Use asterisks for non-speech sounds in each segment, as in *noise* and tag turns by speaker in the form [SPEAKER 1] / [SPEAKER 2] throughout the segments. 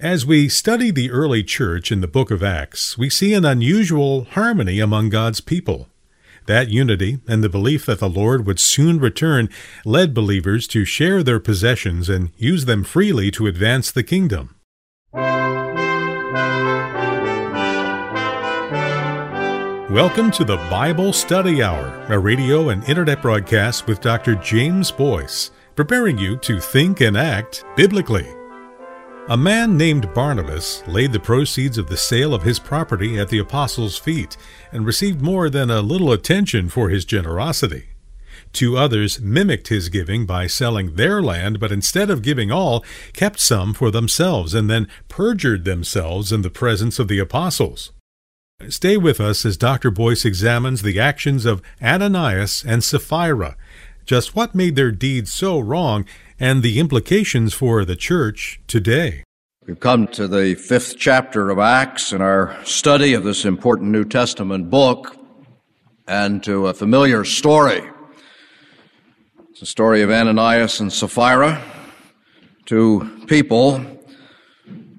[SPEAKER 1] As we study the early church in the book of Acts, we see an unusual harmony among God's people. That unity and the belief that the Lord would soon return led believers to share their possessions and use them freely to advance the kingdom. Welcome to the Bible Study Hour, a radio and internet broadcast with Dr. James Boice, preparing you to think and act biblically. A man named Barnabas laid the proceeds of the sale of his property at the apostles' feet and received more than a little attention for his generosity. Two others mimicked his giving by selling their land, but instead of giving all, kept some for themselves and then perjured themselves in the presence of the apostles. Stay with us as Dr. Boice examines the actions of Ananias and Sapphira. Just what made their deeds so wrong and the implications for the church today.
[SPEAKER 2] We've come to the fifth chapter of Acts in our study of this important New Testament book and to a familiar story. It's the story of Ananias and Sapphira, two people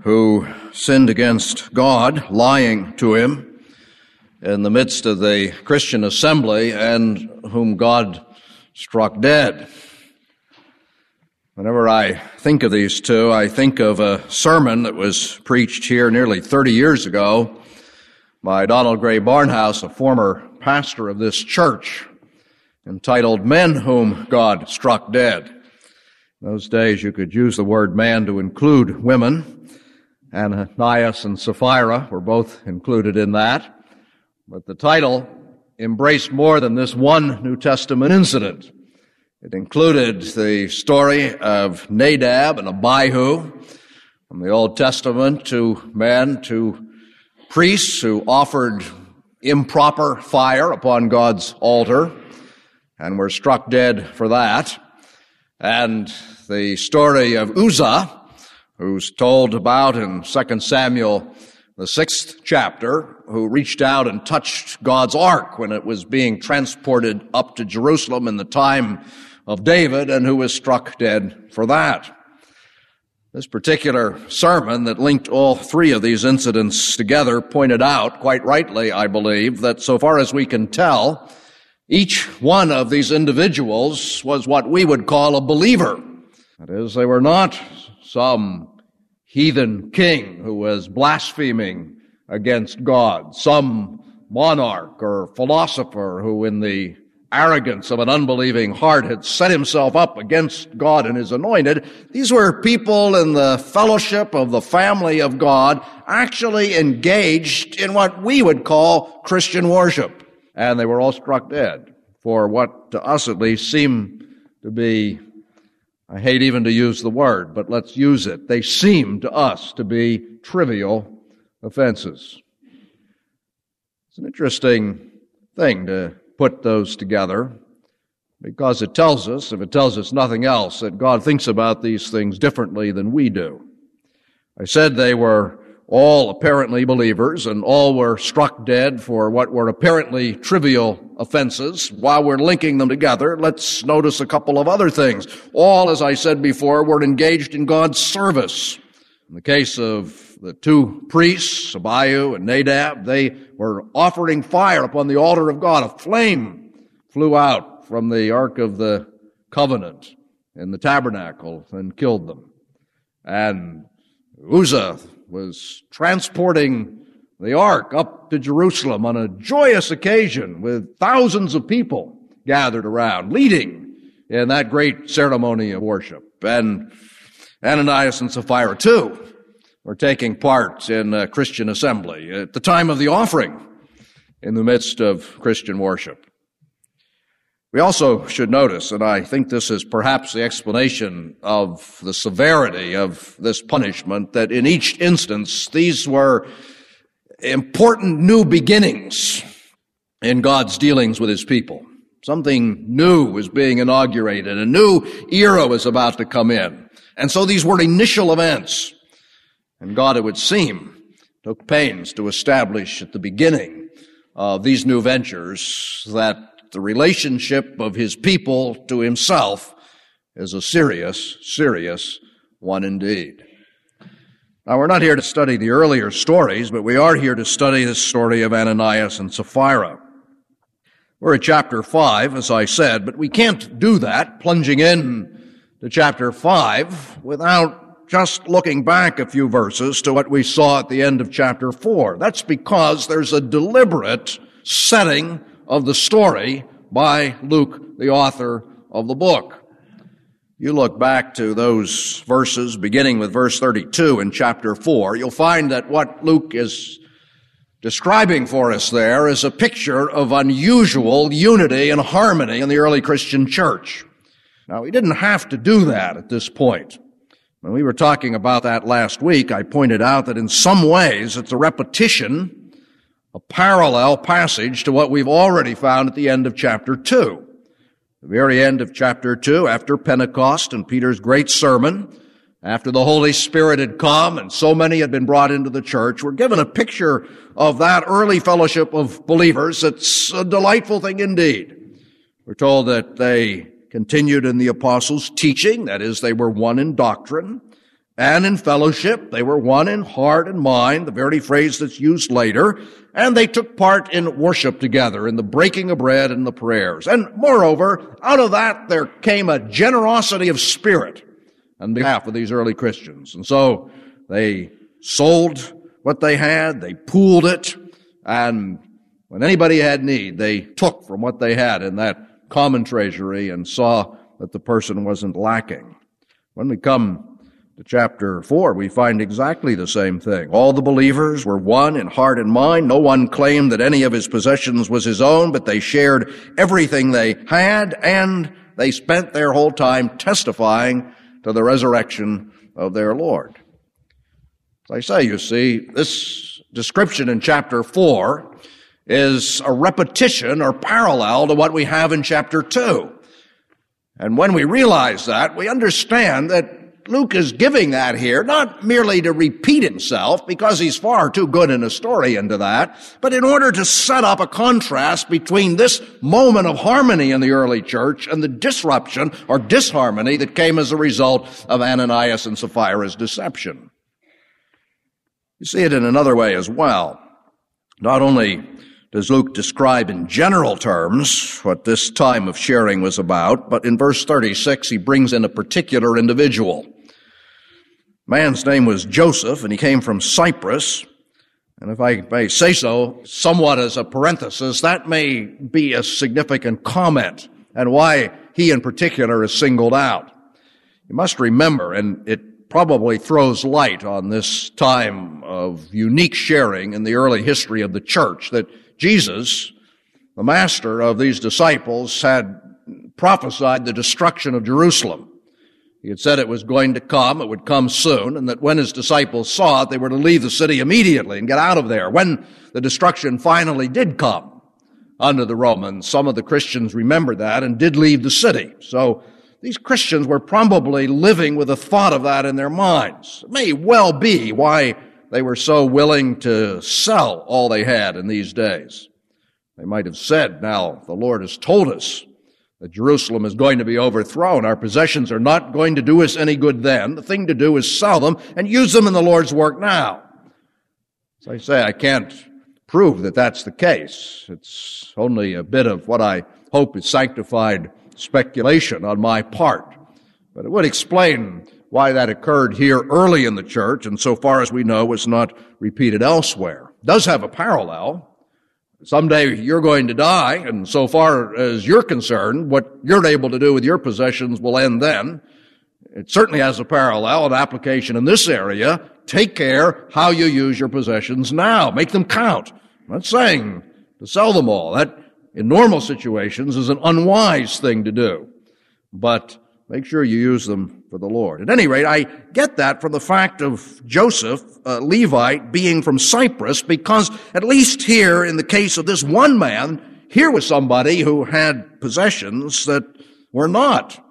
[SPEAKER 2] who sinned against God, lying to him in the midst of the Christian assembly and whom God struck dead. Whenever I think of these two, I think of a sermon that was preached here nearly 30 years ago by Donald Grey Barnhouse, a former pastor of this church, entitled Men Whom God Struck Dead. In those days, you could use the word man to include women. Ananias and Sapphira were both included in that. But the title embraced more than this one New Testament incident. It included the story of Nadab and Abihu from the Old Testament to men, to priests who offered improper fire upon God's altar and were struck dead for that. And the story of Uzzah, who's told about in 2 Samuel, the sixth chapter, who reached out and touched God's ark when it was being transported up to Jerusalem in the time of David and who was struck dead for that. This particular sermon that linked all three of these incidents together pointed out, quite rightly, I believe, that so far as we can tell, each one of these individuals was what we would call a believer. That is, they were not some heathen king who was blaspheming against God, some monarch or philosopher who in the arrogance of an unbelieving heart had set himself up against God and his anointed. These were people in the fellowship of the family of God actually engaged in what we would call Christian worship. And they were all struck dead for what to us at least seemed to be, I hate even to use the word, but let's use it. They seem to us to be trivial offenses. It's an interesting thing to put those together because it tells us, if it tells us nothing else, that God thinks about these things differently than we do. I said they were all apparently believers and all were struck dead for what were apparently trivial offenses. While we're linking them together, let's notice a couple of other things. All, as I said before, were engaged in God's service. In the case of the two priests, Abihu and Nadab, they were offering fire upon the altar of God. A flame flew out from the Ark of the Covenant in the tabernacle and killed them. And Uzzah was transporting the ark up to Jerusalem on a joyous occasion with thousands of people gathered around, leading in that great ceremony of worship. And Ananias and Sapphira too were taking part in a Christian assembly at the time of the offering in the midst of Christian worship. We also should notice, and I think this is perhaps the explanation of the severity of this punishment, that in each instance, these were important new beginnings in God's dealings with His people. Something new was being inaugurated. A new era was about to come in. And so these were initial events. And God, it would seem, took pains to establish at the beginning of these new ventures that the relationship of his people to himself is a serious, serious one indeed. Now, we're not here to study the earlier stories, but we are here to study the story of Ananias and Sapphira. We're at chapter 5, as I said, but we can't do that, plunging in to chapter 5, without just looking back a few verses to what we saw at the end of chapter 4. That's because there's a deliberate setting of the story by Luke, the author of the book. You look back to those verses, beginning with verse 32 in chapter 4, you'll find that what Luke is describing for us there is a picture of unusual unity and harmony in the early Christian church. Now, he didn't have to do that at this point. When we were talking about that last week, I pointed out that in some ways it's a repetition, a parallel passage to what we've already found at the end of chapter 2. The very end of chapter 2, after Pentecost and Peter's great sermon, after the Holy Spirit had come and so many had been brought into the church, we're given a picture of that early fellowship of believers. It's a delightful thing indeed. We're told that they continued in the apostles' teaching, that is, they were one in doctrine and in fellowship. They were one in heart and mind, the very phrase that's used later. And they took part in worship together, in the breaking of bread and the prayers. And moreover, out of that there came a generosity of spirit on behalf of these early Christians. And so they sold what they had, they pooled it, and when anybody had need, they took from what they had in that common treasury and saw that the person wasn't lacking. When we come to chapter 4, we find exactly the same thing. All the believers were one in heart and mind. No one claimed that any of his possessions was his own, but they shared everything they had, and they spent their whole time testifying to the resurrection of their Lord. As I say, you see, this description in chapter 4 is a repetition or parallel to what we have in chapter 2. And when we realize that, we understand that Luke is giving that here, not merely to repeat himself, because he's far too good in a story into that, but in order to set up a contrast between this moment of harmony in the early church and the disruption or disharmony that came as a result of Ananias and Sapphira's deception. You see it in another way as well. Not only does Luke describe in general terms what this time of sharing was about, but in verse 36 he brings in a particular individual. Man's name was Joseph, and he came from Cyprus. And if I may say so, somewhat as a parenthesis, that may be a significant comment and why he in particular is singled out. You must remember, and it probably throws light on this time of unique sharing in the early history of the church, that Jesus, the master of these disciples, had prophesied the destruction of Jerusalem. He had said it was going to come, it would come soon, and that when his disciples saw it, they were to leave the city immediately and get out of there. When the destruction finally did come under the Romans, some of the Christians remembered that and did leave the city. So these Christians were probably living with a thought of that in their minds. It may well be why they were so willing to sell all they had in these days. They might have said, now the Lord has told us that Jerusalem is going to be overthrown. Our possessions are not going to do us any good then. The thing to do is sell them and use them in the Lord's work now. As I say, I can't prove that that's the case. It's only a bit of what I hope is sanctified speculation on my part. But it would explain why that occurred here early in the church and so far as we know was not repeated elsewhere. It does have a parallel. Someday you're going to die, and so far as you're concerned, what you're able to do with your possessions will end then. It certainly has a parallel, an application in this area. Take care how you use your possessions now. Make them count. I'm not saying to sell them all. That, in normal situations, is an unwise thing to do. But make sure you use them for the Lord. At any rate, I get that from the fact of Joseph, uh, Levite, being from Cyprus, because at least here, in the case of this one man, here was somebody who had possessions that were not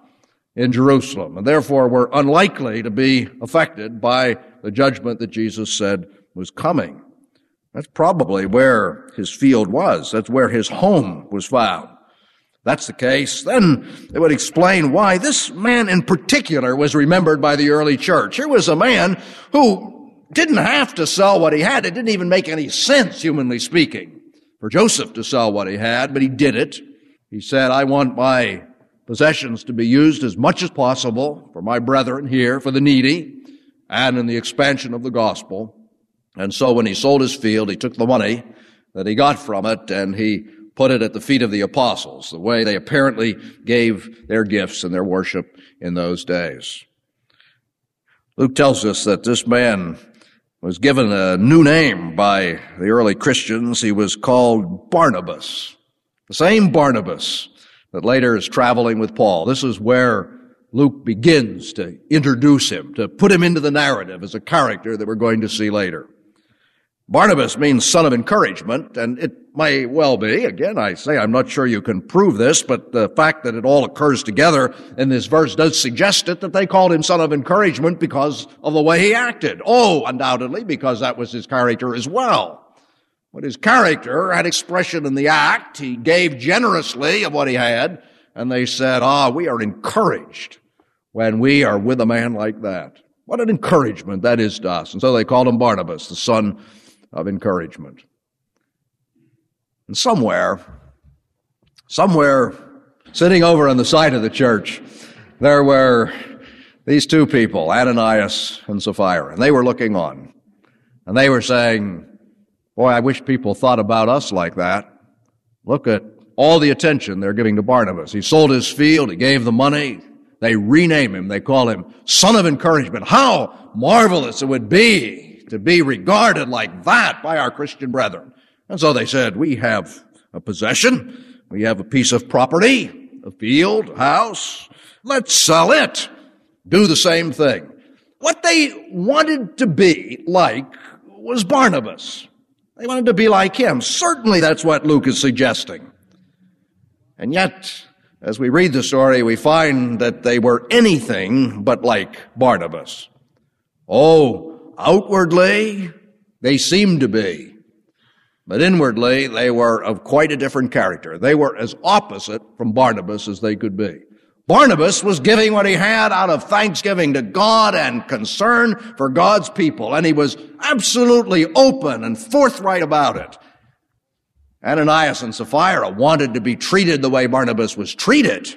[SPEAKER 2] in Jerusalem, and therefore were unlikely to be affected by the judgment that Jesus said was coming. That's probably where his field was. That's where his home was found that's the case, then it would explain why this man in particular was remembered by the early church. Here was a man who didn't have to sell what he had. It didn't even make any sense, humanly speaking, for Joseph to sell what he had, but he did it. He said, I want my possessions to be used as much as possible for my brethren here, for the needy, and in the expansion of the gospel. And so when he sold his field, he took the money that he got from it and he put it at the feet of the apostles, the way they apparently gave their gifts and their worship in those days. Luke tells us that this man was given a new name by the early Christians. He was called Barnabas. The same Barnabas that later is traveling with Paul. This is where Luke begins to introduce him, to put him into the narrative as a character that we're going to see later. Barnabas means son of encouragement, and it may well be. Again, I say I'm not sure you can prove this, but the fact that it all occurs together in this verse does suggest it that they called him son of encouragement because of the way he acted. Oh, undoubtedly, because that was his character as well. But his character had expression in the act. He gave generously of what he had, and they said, ah, we are encouraged when we are with a man like that. What an encouragement that is to us. And so they called him Barnabas, the son of encouragement. And somewhere, somewhere sitting over on the side of the church, there were these two people, Ananias and Sapphira, and they were looking on. And they were saying, Boy, I wish people thought about us like that. Look at all the attention they're giving to Barnabas. He sold his field, he gave the money. They rename him, they call him Son of Encouragement. How marvelous it would be to be regarded like that by our Christian brethren. And so they said, we have a possession, we have a piece of property, a field, a house, let's sell it. Do the same thing. What they wanted to be like was Barnabas. They wanted to be like him. Certainly that's what Luke is suggesting. And yet, as we read the story, we find that they were anything but like Barnabas. Oh, Outwardly, they seemed to be. But inwardly, they were of quite a different character. They were as opposite from Barnabas as they could be. Barnabas was giving what he had out of thanksgiving to God and concern for God's people, and he was absolutely open and forthright about it. Ananias and Sapphira wanted to be treated the way Barnabas was treated,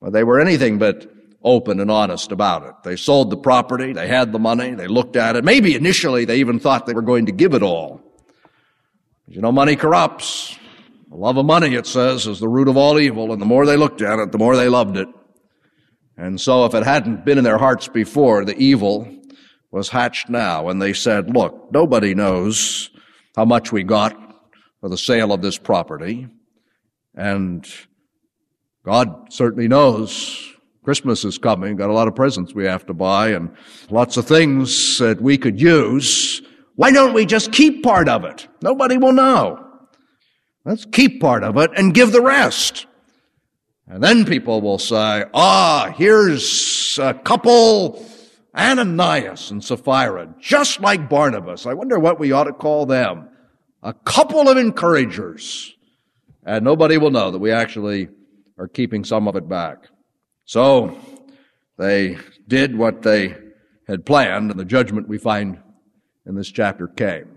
[SPEAKER 2] but they were anything but open and honest about it. They sold the property, they had the money, they looked at it. Maybe initially they even thought they were going to give it all. You know, money corrupts. The love of money, it says, is the root of all evil, and the more they looked at it, the more they loved it. And so if it hadn't been in their hearts before, the evil was hatched now, and they said, look, nobody knows how much we got for the sale of this property, and God certainly knows Christmas is coming, got a lot of presents we have to buy and lots of things that we could use. Why don't we just keep part of it? Nobody will know. Let's keep part of it and give the rest. And then people will say, ah, here's a couple, Ananias and Sapphira, just like Barnabas. I wonder what we ought to call them. A couple of encouragers. And nobody will know that we actually are keeping some of it back. So they did what they had planned, and the judgment we find in this chapter came.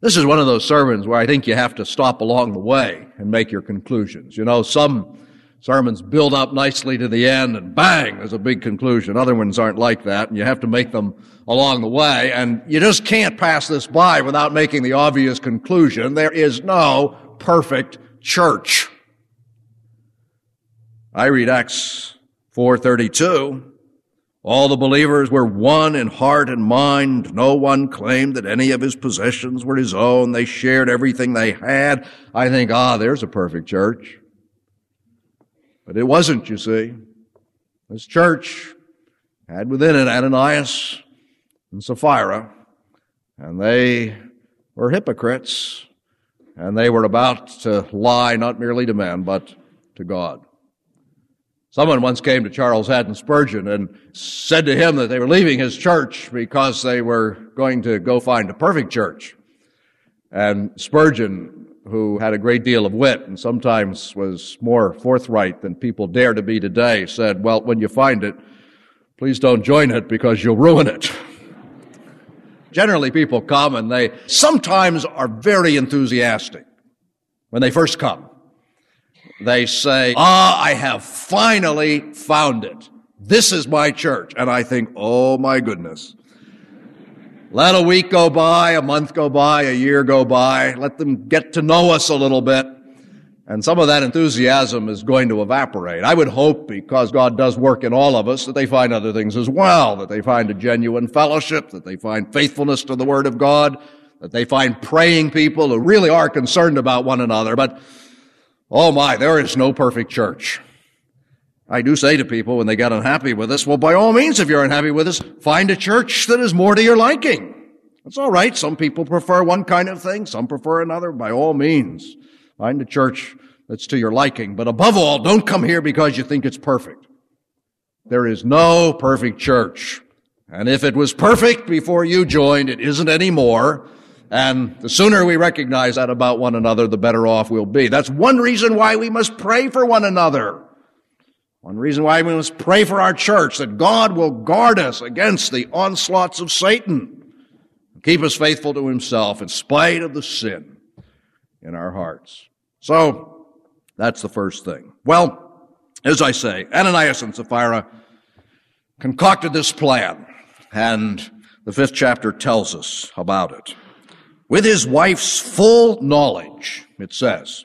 [SPEAKER 2] This is one of those sermons where I think you have to stop along the way and make your conclusions. You know, some sermons build up nicely to the end and bang, there's a big conclusion. Other ones aren't like that, and you have to make them along the way, and you just can't pass this by without making the obvious conclusion. There is no perfect church. I read Acts 4:32. All the believers were one in heart and mind. No one claimed that any of his possessions were his own. They shared everything they had. I think, ah, there's a perfect church. But it wasn't, you see. This church had within it Ananias and Sapphira, and they were hypocrites, and they were about to lie not merely to men, but to God. Someone once came to Charles Haddon Spurgeon and said to him that they were leaving his church because they were going to go find a perfect church. And Spurgeon, who had a great deal of wit and sometimes was more forthright than people dare to be today, said, well, when you find it, please don't join it because you'll ruin it. *laughs* Generally, people come and they sometimes are very enthusiastic when they first come. They say, Ah, I have finally found it. This is my church. And I think, Oh my goodness. Let a week go by, a month go by, a year go by. Let them get to know us a little bit. And some of that enthusiasm is going to evaporate. I would hope, because God does work in all of us, that they find other things as well, that they find a genuine fellowship, that they find faithfulness to the Word of God, that they find praying people who really are concerned about one another. But, oh my, there is no perfect church. I do say to people when they get unhappy with us, well, by all means, if you're unhappy with us, find a church that is more to your liking. That's all right. Some people prefer one kind of thing, some prefer another. By all means. Find a church that's to your liking. But above all, don't come here because you think it's perfect. There is no perfect church. And if it was perfect before you joined, it isn't anymore. And the sooner we recognize that about one another, the better off we'll be. That's one reason why we must pray for one another. One reason why we must pray for our church, that God will guard us against the onslaughts of Satan. Keep us faithful to himself in spite of the sin in our hearts. So, that's the first thing. Well, as I say, Ananias and Sapphira concocted this plan, and the fifth chapter tells us about it. With his wife's full knowledge, it says,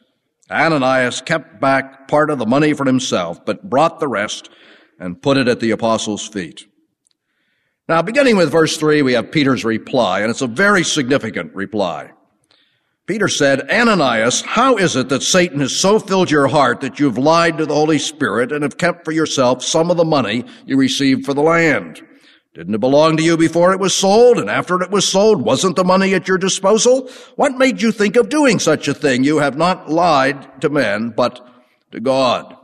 [SPEAKER 2] Ananias kept back part of the money for himself, but brought the rest and put it at the apostles' feet. Now, beginning with verse 3, we have Peter's reply, and it's a very significant reply. Peter said, Ananias, how is it that Satan has so filled your heart that you've lied to the Holy Spirit and have kept for yourself some of the money you received for the land? Didn't it belong to you before it was sold? And after it was sold, wasn't the money at your disposal? What made you think of doing such a thing? You have not lied to men, but to God.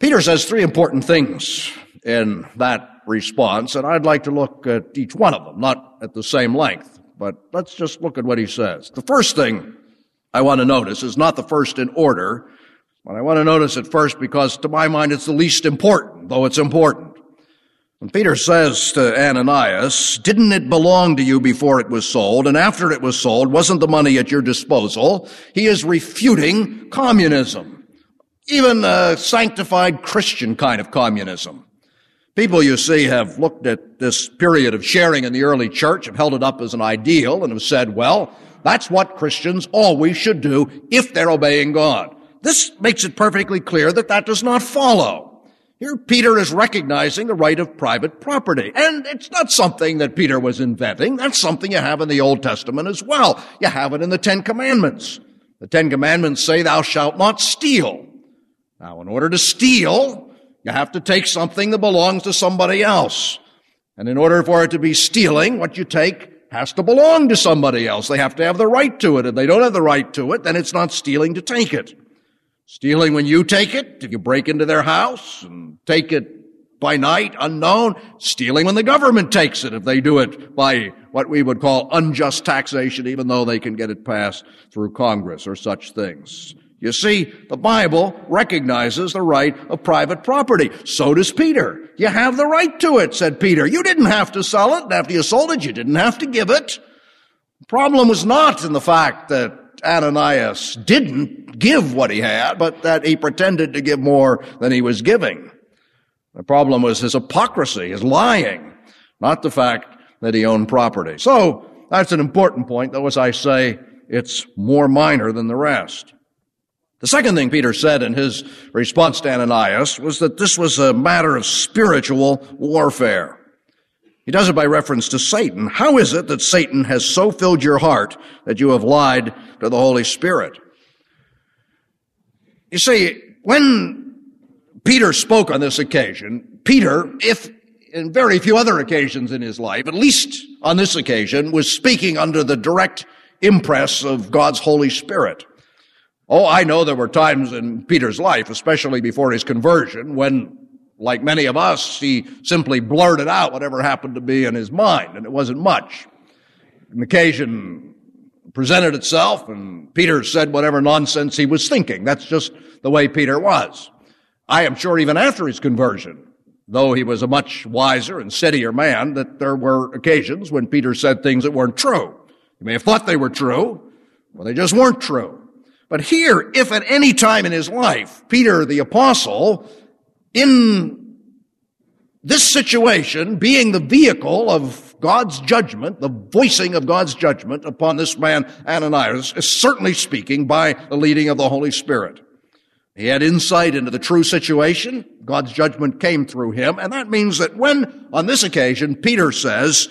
[SPEAKER 2] Peter says three important things in that response, and I'd like to look at each one of them, not at the same length. But let's just look at what he says. The first thing I want to notice is not the first in order, but I want to notice it first because to my mind it's the least important, though it's important. When Peter says to Ananias, didn't it belong to you before it was sold? And after it was sold, wasn't the money at your disposal? He is refuting communism. Even a sanctified Christian kind of communism. People, you see, have looked at this period of sharing in the early church, have held it up as an ideal, and have said, well, that's what Christians always should do if they're obeying God. This makes it perfectly clear that that does not follow. Here, Peter is recognizing the right of private property. And it's not something that Peter was inventing. That's something you have in the Old Testament as well. You have it in the Ten Commandments. The Ten Commandments say, thou shalt not steal. Now, in order to steal, you have to take something that belongs to somebody else. And in order for it to be stealing, what you take has to belong to somebody else. They have to have the right to it. If they don't have the right to it, then it's not stealing to take it. Stealing when you take it, if you break into their house and take it by night, unknown. Stealing when the government takes it, if they do it by what we would call unjust taxation, even though they can get it passed through Congress or such things. You see, the Bible recognizes the right of private property. So does Peter. You have the right to it, said Peter. You didn't have to sell it. and After you sold it, you didn't have to give it. The problem was not in the fact that Ananias didn't give what he had, but that he pretended to give more than he was giving. The problem was his hypocrisy, his lying, not the fact that he owned property. So, that's an important point, though as I say, it's more minor than the rest. The second thing Peter said in his response to Ananias was that this was a matter of spiritual warfare. He does it by reference to Satan. How is it that Satan has so filled your heart that you have lied to the Holy Spirit? You see, when Peter spoke on this occasion, Peter, if in very few other occasions in his life, at least on this occasion, was speaking under the direct impress of God's Holy Spirit. Oh, I know there were times in Peter's life, especially before his conversion, when, like many of us, he simply blurted out whatever happened to be in his mind, and it wasn't much. An occasion presented itself, and Peter said whatever nonsense he was thinking. That's just the way Peter was. I am sure even after his conversion, though he was a much wiser and steadier man, that there were occasions when Peter said things that weren't true. He may have thought they were true, but they just weren't true. But here, if at any time in his life, Peter the apostle, in this situation, being the vehicle of God's judgment, the voicing of God's judgment upon this man Ananias, is certainly speaking by the leading of the Holy Spirit. He had insight into the true situation. God's judgment came through him. And that means that when, on this occasion, Peter says,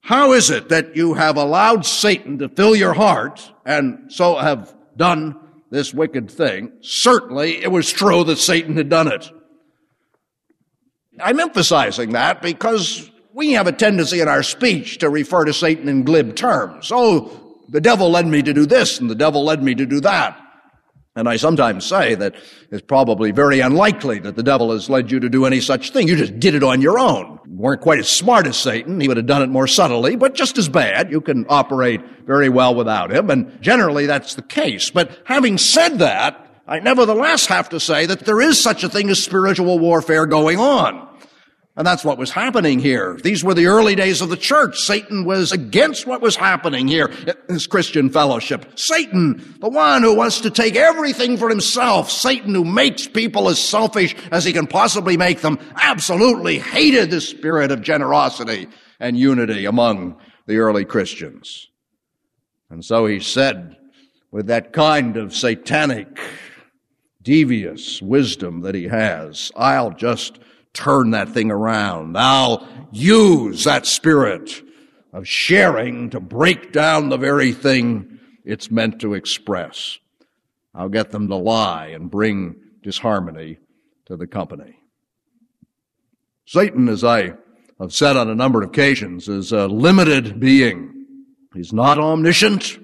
[SPEAKER 2] how is it that you have allowed Satan to fill your heart and so have done this wicked thing? Certainly it was true that Satan had done it. I'm emphasizing that because we have a tendency in our speech to refer to Satan in glib terms. Oh, the devil led me to do this and the devil led me to do that. And I sometimes say that it's probably very unlikely that the devil has led you to do any such thing. You just did it on your own. You weren't quite as smart as Satan. He would have done it more subtly, but just as bad. You can operate very well without him. And generally that's the case. But having said that, I nevertheless have to say that there is such a thing as spiritual warfare going on. And that's what was happening here. These were the early days of the church. Satan was against what was happening here this Christian fellowship. Satan, the one who wants to take everything for himself. Satan who makes people as selfish as he can possibly make them, absolutely hated the spirit of generosity and unity among the early Christians. And so he said, with that kind of satanic, devious wisdom that he has, I'll just turn that thing around. I'll use that spirit of sharing to break down the very thing it's meant to express. I'll get them to lie and bring disharmony to the company. Satan, as I have said on a number of occasions, is a limited being. He's not omniscient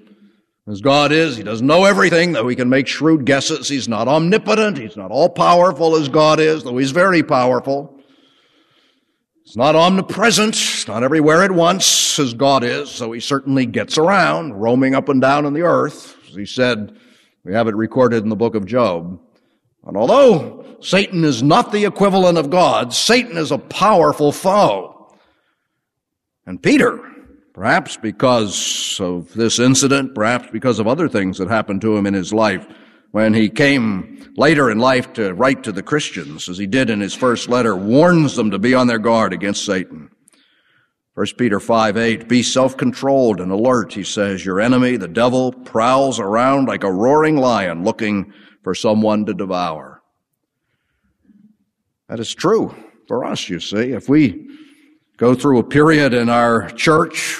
[SPEAKER 2] as God is. He doesn't know everything, though he can make shrewd guesses. He's not omnipotent. He's not all powerful as God is, though he's very powerful. He's not omnipresent. He's not everywhere at once as God is, so he certainly gets around, roaming up and down on the earth. As he said, we have it recorded in the book of Job. And although Satan is not the equivalent of God, Satan is a powerful foe. And Peter, Perhaps because of this incident, perhaps because of other things that happened to him in his life, when he came later in life to write to the Christians, as he did in his first letter, warns them to be on their guard against Satan. 1 Peter 5 8, be self controlled and alert, he says. Your enemy, the devil, prowls around like a roaring lion looking for someone to devour. That is true for us, you see. If we go through a period in our church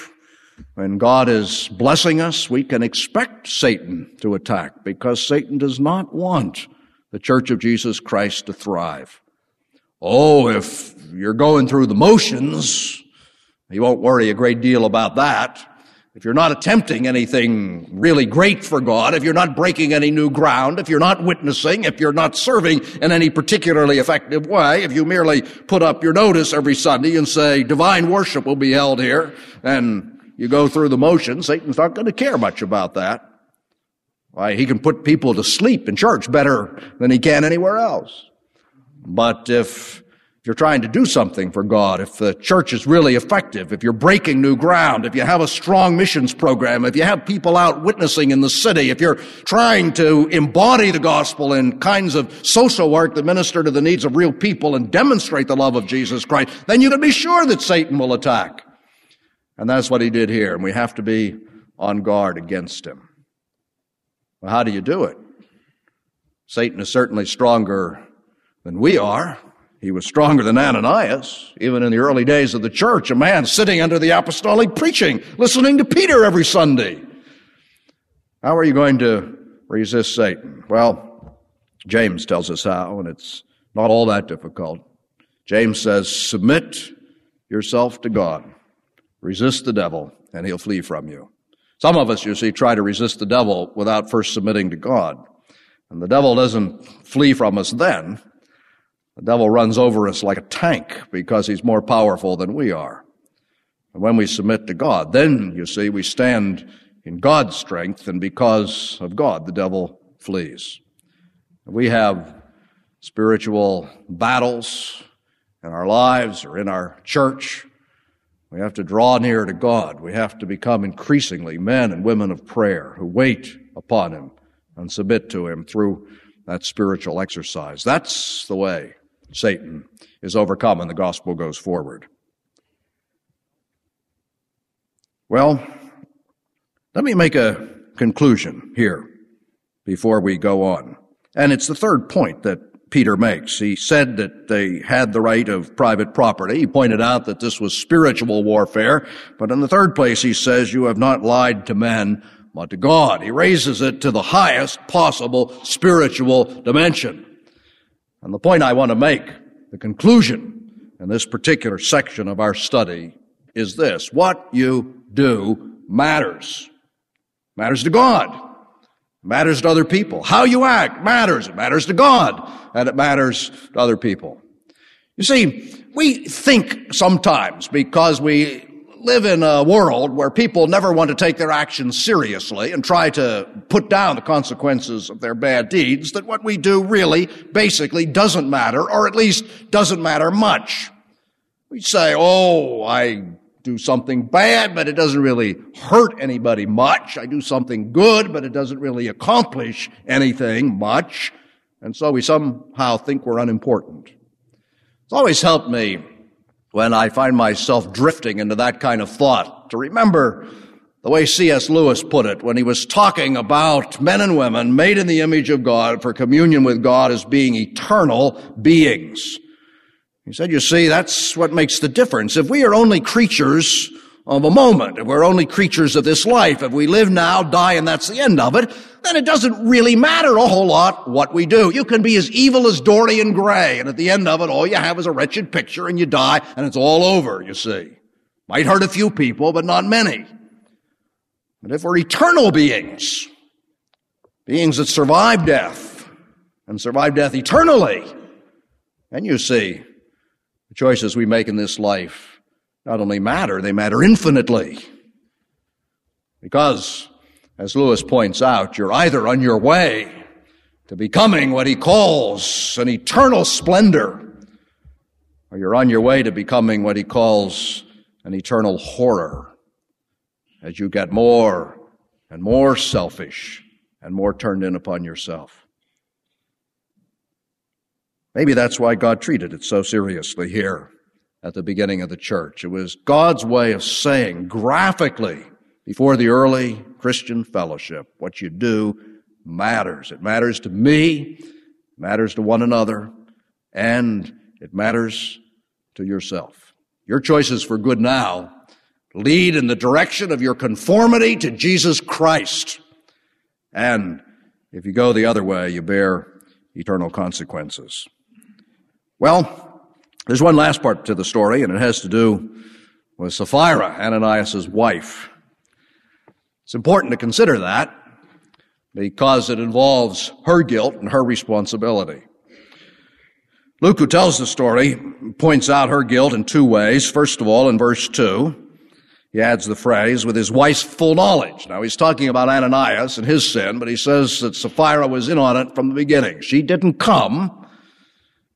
[SPEAKER 2] when God is blessing us, we can expect Satan to attack because Satan does not want the church of Jesus Christ to thrive. Oh, if you're going through the motions, he won't worry a great deal about that if you're not attempting anything really great for God, if you're not breaking any new ground, if you're not witnessing, if you're not serving in any particularly effective way, if you merely put up your notice every Sunday and say, divine worship will be held here, and you go through the motions, Satan's not going to care much about that. Why, he can put people to sleep in church better than he can anywhere else. But if if you're trying to do something for God, if the church is really effective, if you're breaking new ground, if you have a strong missions program, if you have people out witnessing in the city, if you're trying to embody the gospel in kinds of social work that minister to the needs of real people and demonstrate the love of Jesus Christ, then you can be sure that Satan will attack. And that's what he did here, and we have to be on guard against him. Well, how do you do it? Satan is certainly stronger than we are. He was stronger than Ananias, even in the early days of the church, a man sitting under the apostolic preaching, listening to Peter every Sunday. How are you going to resist Satan? Well, James tells us how, and it's not all that difficult. James says, submit yourself to God. Resist the devil, and he'll flee from you. Some of us, you see, try to resist the devil without first submitting to God. And the devil doesn't flee from us then. The devil runs over us like a tank because he's more powerful than we are. And when we submit to God, then, you see, we stand in God's strength, and because of God, the devil flees. We have spiritual battles in our lives or in our church. We have to draw near to God. We have to become increasingly men and women of prayer who wait upon Him and submit to Him through that spiritual exercise. That's the way Satan is overcome and the gospel goes forward. Well, let me make a conclusion here before we go on. And it's the third point that Peter makes. He said that they had the right of private property. He pointed out that this was spiritual warfare. But in the third place, he says, you have not lied to men, but to God. He raises it to the highest possible spiritual dimension. And the point I want to make, the conclusion in this particular section of our study is this. What you do matters. Matters to God matters to other people. How you act matters. It matters to God and it matters to other people. You see, we think sometimes because we live in a world where people never want to take their actions seriously and try to put down the consequences of their bad deeds that what we do really basically doesn't matter or at least doesn't matter much. We say, oh, I do something bad, but it doesn't really hurt anybody much. I do something good, but it doesn't really accomplish anything much. And so we somehow think we're unimportant. It's always helped me when I find myself drifting into that kind of thought to remember the way C.S. Lewis put it when he was talking about men and women made in the image of God for communion with God as being eternal beings. He said, you see, that's what makes the difference. If we are only creatures of a moment, if we're only creatures of this life, if we live now, die, and that's the end of it, then it doesn't really matter a whole lot what we do. You can be as evil as Dorian Gray, and at the end of it, all you have is a wretched picture, and you die, and it's all over, you see. Might hurt a few people, but not many. But if we're eternal beings, beings that survive death, and survive death eternally, then you see, the choices we make in this life not only matter, they matter infinitely. Because, as Lewis points out, you're either on your way to becoming what he calls an eternal splendor, or you're on your way to becoming what he calls an eternal horror as you get more and more selfish and more turned in upon yourself. Maybe that's why God treated it so seriously here at the beginning of the church. It was God's way of saying graphically before the early Christian fellowship, what you do matters. It matters to me, matters to one another, and it matters to yourself. Your choices for good now lead in the direction of your conformity to Jesus Christ. And if you go the other way, you bear eternal consequences. Well, there's one last part to the story, and it has to do with Sapphira, Ananias' wife. It's important to consider that because it involves her guilt and her responsibility. Luke, who tells the story, points out her guilt in two ways. First of all, in verse 2, he adds the phrase, with his wife's full knowledge. Now, he's talking about Ananias and his sin, but he says that Sapphira was in on it from the beginning. She didn't come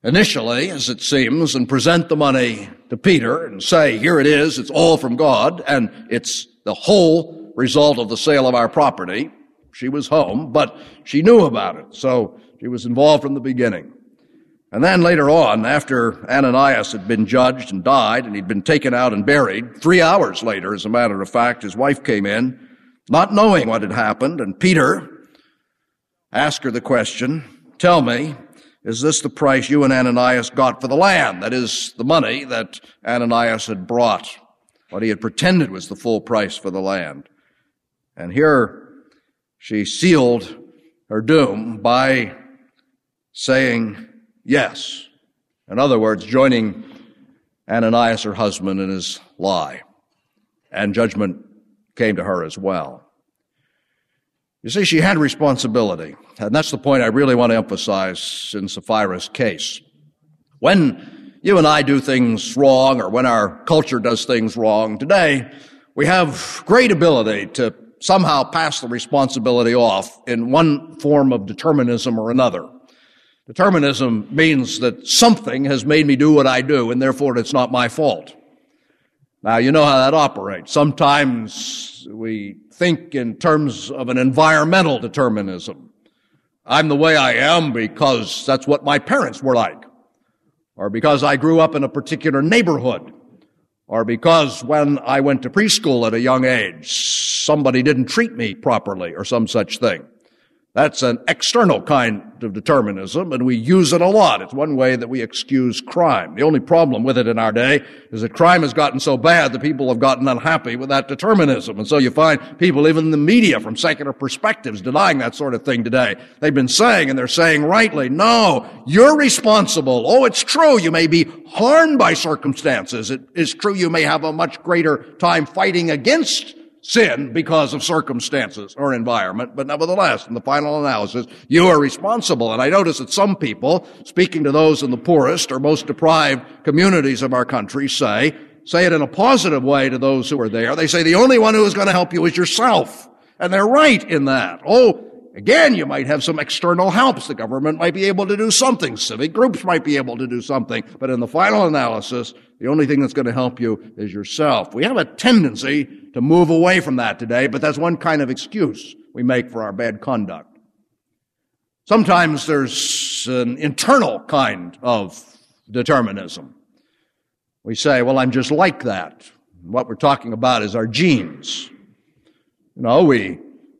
[SPEAKER 2] initially, as it seems, and present the money to Peter and say, here it is, it's all from God, and it's the whole result of the sale of our property. She was home, but she knew about it, so she was involved from the beginning. And then later on, after Ananias had been judged and died, and he'd been taken out and buried, three hours later, as a matter of fact, his wife came in, not knowing what had happened, and Peter asked her the question, tell me, is this the price you and Ananias got for the land? That is the money that Ananias had brought, what he had pretended was the full price for the land. And here she sealed her doom by saying yes. In other words, joining Ananias, her husband, in his lie. And judgment came to her as well. You see, she had responsibility. And that's the point I really want to emphasize in Sapphira's case. When you and I do things wrong, or when our culture does things wrong today, we have great ability to somehow pass the responsibility off in one form of determinism or another. Determinism means that something has made me do what I do, and therefore it's not my fault. Now, you know how that operates. Sometimes we think in terms of an environmental determinism. I'm the way I am because that's what my parents were like, or because I grew up in a particular neighborhood, or because when I went to preschool at a young age, somebody didn't treat me properly, or some such thing. That's an external kind of determinism, and we use it a lot. It's one way that we excuse crime. The only problem with it in our day is that crime has gotten so bad that people have gotten unhappy with that determinism. And so you find people, even in the media, from secular perspectives, denying that sort of thing today. They've been saying, and they're saying rightly, no, you're responsible. Oh, it's true. You may be harmed by circumstances. It is true you may have a much greater time fighting against sin because of circumstances or environment, but nevertheless, in the final analysis, you are responsible. And I notice that some people, speaking to those in the poorest or most deprived communities of our country, say, say it in a positive way to those who are there. They say the only one who is going to help you is yourself. And they're right in that. Oh, Again, you might have some external helps. The government might be able to do something. Civic groups might be able to do something. But in the final analysis, the only thing that's going to help you is yourself. We have a tendency to move away from that today, but that's one kind of excuse we make for our bad conduct. Sometimes there's an internal kind of determinism. We say, well, I'm just like that. What we're talking about is our genes. You know, we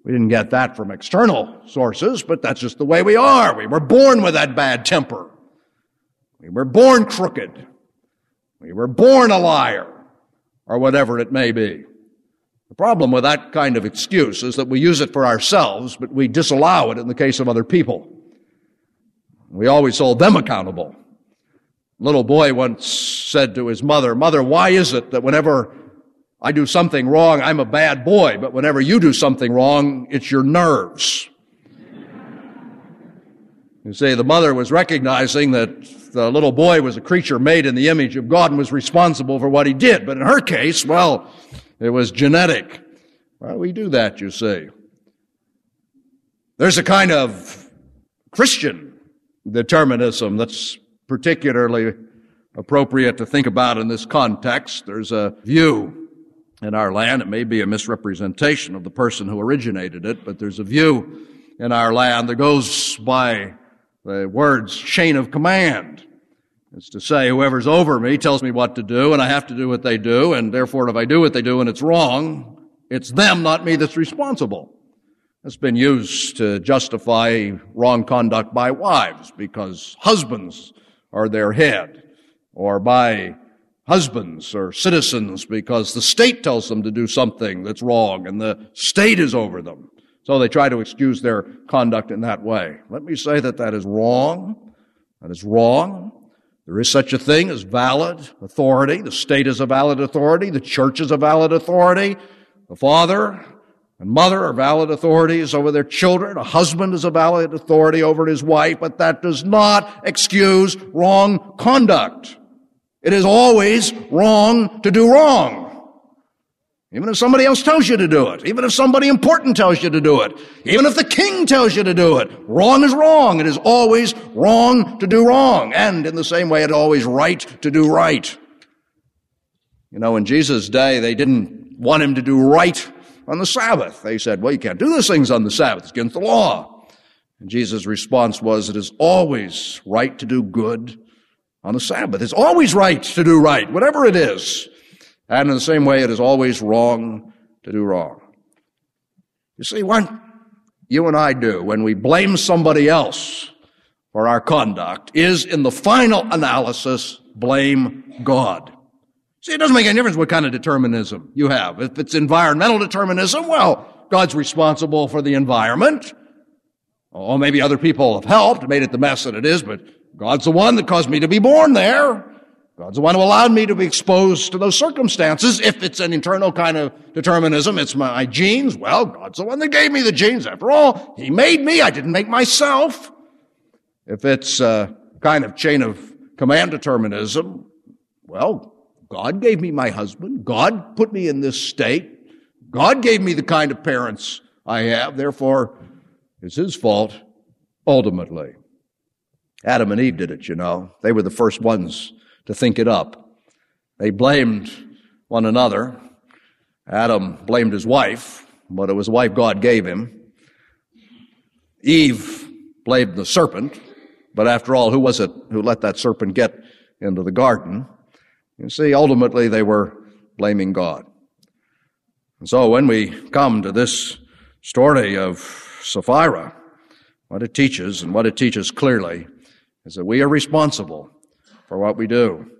[SPEAKER 2] we didn't get that from external sources, but that's just the way we are. We were born with that bad temper. We were born crooked. We were born a liar, or whatever it may be. The problem with that kind of excuse is that we use it for ourselves, but we disallow it in the case of other people. We always hold them accountable. Little boy once said to his mother, Mother, why is it that whenever I do something wrong, I'm a bad boy, but whenever you do something wrong, it's your nerves. You see, the mother was recognizing that the little boy was a creature made in the image of God and was responsible for what he did. But in her case, well, it was genetic. Well, we do that, you see. There's a kind of Christian determinism that's particularly appropriate to think about in this context. There's a view in our land. It may be a misrepresentation of the person who originated it, but there's a view in our land that goes by the words chain of command. It's to say whoever's over me tells me what to do and I have to do what they do and therefore if I do what they do and it's wrong, it's them, not me that's responsible. It's been used to justify wrong conduct by wives because husbands are their head or by husbands or citizens because the state tells them to do something that's wrong and the state is over them. So they try to excuse their conduct in that way. Let me say that that is wrong. That is wrong. There is such a thing as valid authority. The state is a valid authority. The church is a valid authority. The father and mother are valid authorities over their children. A husband is a valid authority over his wife, but that does not excuse wrong conduct. It is always wrong to do wrong. Even if somebody else tells you to do it, even if somebody important tells you to do it, even if the king tells you to do it, wrong is wrong. It is always wrong to do wrong. And in the same way, it's always right to do right. You know, in Jesus' day, they didn't want him to do right on the Sabbath. They said, well, you can't do those things on the Sabbath. It's against the law. And Jesus' response was, it is always right to do good on the Sabbath. It's always right to do right, whatever it is. And in the same way, it is always wrong to do wrong. You see, what you and I do when we blame somebody else for our conduct is, in the final analysis, blame God. See, it doesn't make any difference what kind of determinism you have. If it's environmental determinism, well, God's responsible for the environment. Or maybe other people have helped, made it the mess that it is, but God's the one that caused me to be born there. God's the one who allowed me to be exposed to those circumstances. If it's an internal kind of determinism, it's my genes. Well, God's the one that gave me the genes. After all, He made me. I didn't make myself. If it's a kind of chain of command determinism, well, God gave me my husband. God put me in this state. God gave me the kind of parents I have. Therefore, it's His fault ultimately. Adam and Eve did it, you know. They were the first ones to think it up. They blamed one another. Adam blamed his wife, but it was the wife God gave him. Eve blamed the serpent, but after all, who was it who let that serpent get into the garden? You see, ultimately they were blaming God. And so when we come to this story of Sapphira, what it teaches and what it teaches clearly is that we are responsible for what we do.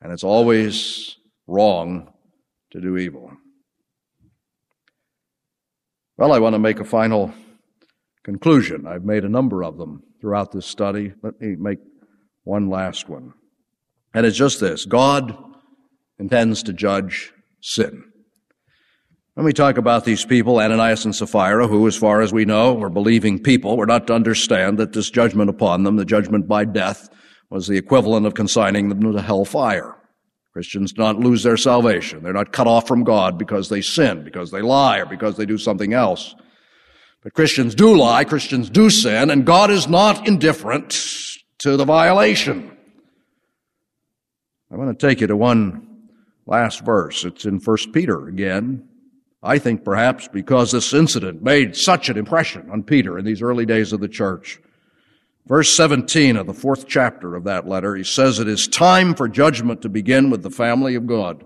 [SPEAKER 2] And it's always wrong to do evil. Well, I want to make a final conclusion. I've made a number of them throughout this study. Let me make one last one. And it's just this God intends to judge sin. When we talk about these people, Ananias and Sapphira, who, as far as we know, were believing people, we're not to understand that this judgment upon them, the judgment by death, was the equivalent of consigning them to hell fire. Christians do not lose their salvation. They're not cut off from God because they sin, because they lie, or because they do something else. But Christians do lie, Christians do sin, and God is not indifferent to the violation. I want to take you to one last verse. It's in 1 Peter again. I think perhaps because this incident made such an impression on Peter in these early days of the church. Verse 17 of the fourth chapter of that letter, he says it is time for judgment to begin with the family of God.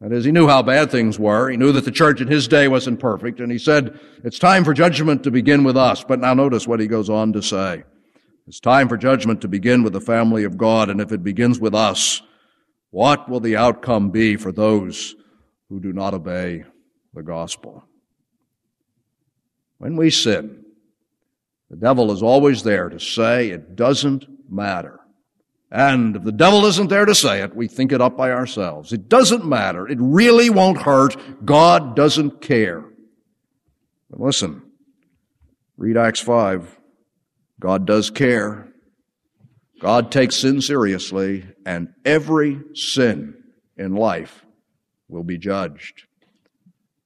[SPEAKER 2] That is, he knew how bad things were. He knew that the church in his day wasn't perfect, and he said, it's time for judgment to begin with us. But now notice what he goes on to say. It's time for judgment to begin with the family of God, and if it begins with us, what will the outcome be for those who do not obey the gospel. When we sin, the devil is always there to say it doesn't matter. And if the devil isn't there to say it, we think it up by ourselves. It doesn't matter. It really won't hurt. God doesn't care. But listen, read Acts 5. God does care. God takes sin seriously, and every sin in life will be judged.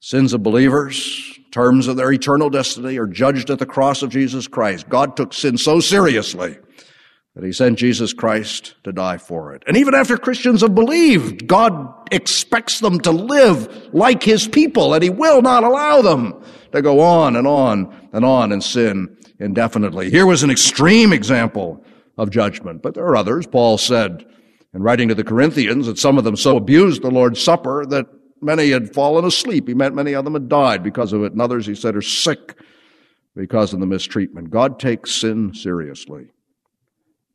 [SPEAKER 2] Sins of believers, terms of their eternal destiny, are judged at the cross of Jesus Christ. God took sin so seriously that he sent Jesus Christ to die for it. And even after Christians have believed, God expects them to live like his people, and he will not allow them to go on and on and on and sin indefinitely. Here was an extreme example of judgment, but there are others. Paul said in writing to the Corinthians that some of them so abused the Lord's Supper that Many had fallen asleep. He meant many of them had died because of it, and others, he said, are sick because of the mistreatment. God takes sin seriously.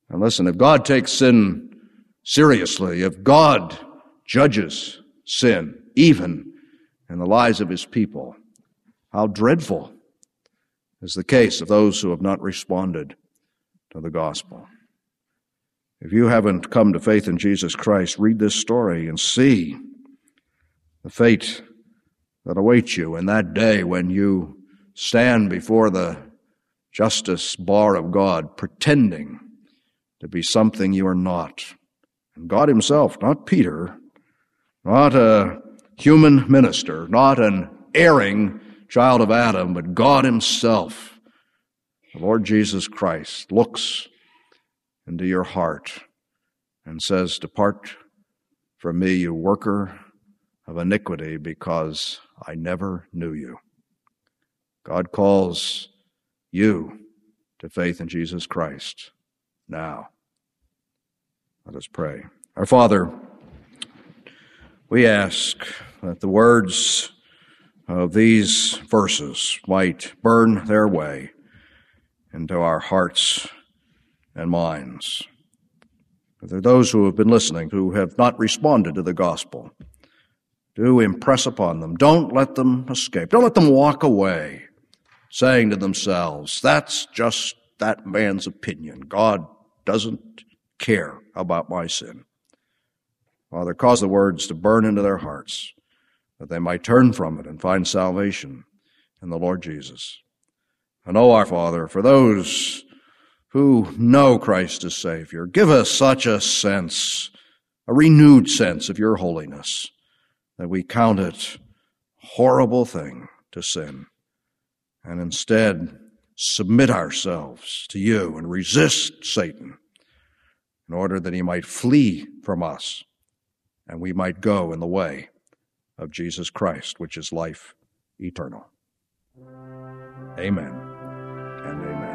[SPEAKER 2] And listen, if God takes sin seriously, if God judges sin, even in the lives of his people, how dreadful is the case of those who have not responded to the gospel. If you haven't come to faith in Jesus Christ, read this story and see the fate that awaits you in that day when you stand before the justice bar of God, pretending to be something you are not. And God Himself, not Peter, not a human minister, not an erring child of Adam, but God Himself, the Lord Jesus Christ, looks into your heart and says, Depart from me, you worker of iniquity because I never knew you. God calls you to faith in Jesus Christ now. Let us pray. Our Father, we ask that the words of these verses might burn their way into our hearts and minds. There are those who have been listening who have not responded to the gospel do impress upon them. Don't let them escape. Don't let them walk away saying to themselves, that's just that man's opinion. God doesn't care about my sin. Father, cause the words to burn into their hearts that they might turn from it and find salvation in the Lord Jesus. And oh, our Father, for those who know Christ as Savior, give us such a sense, a renewed sense of your holiness that we count it horrible thing to sin. And instead, submit ourselves to you and resist Satan in order that he might flee from us and we might go in the way of Jesus Christ, which is life eternal. Amen and amen.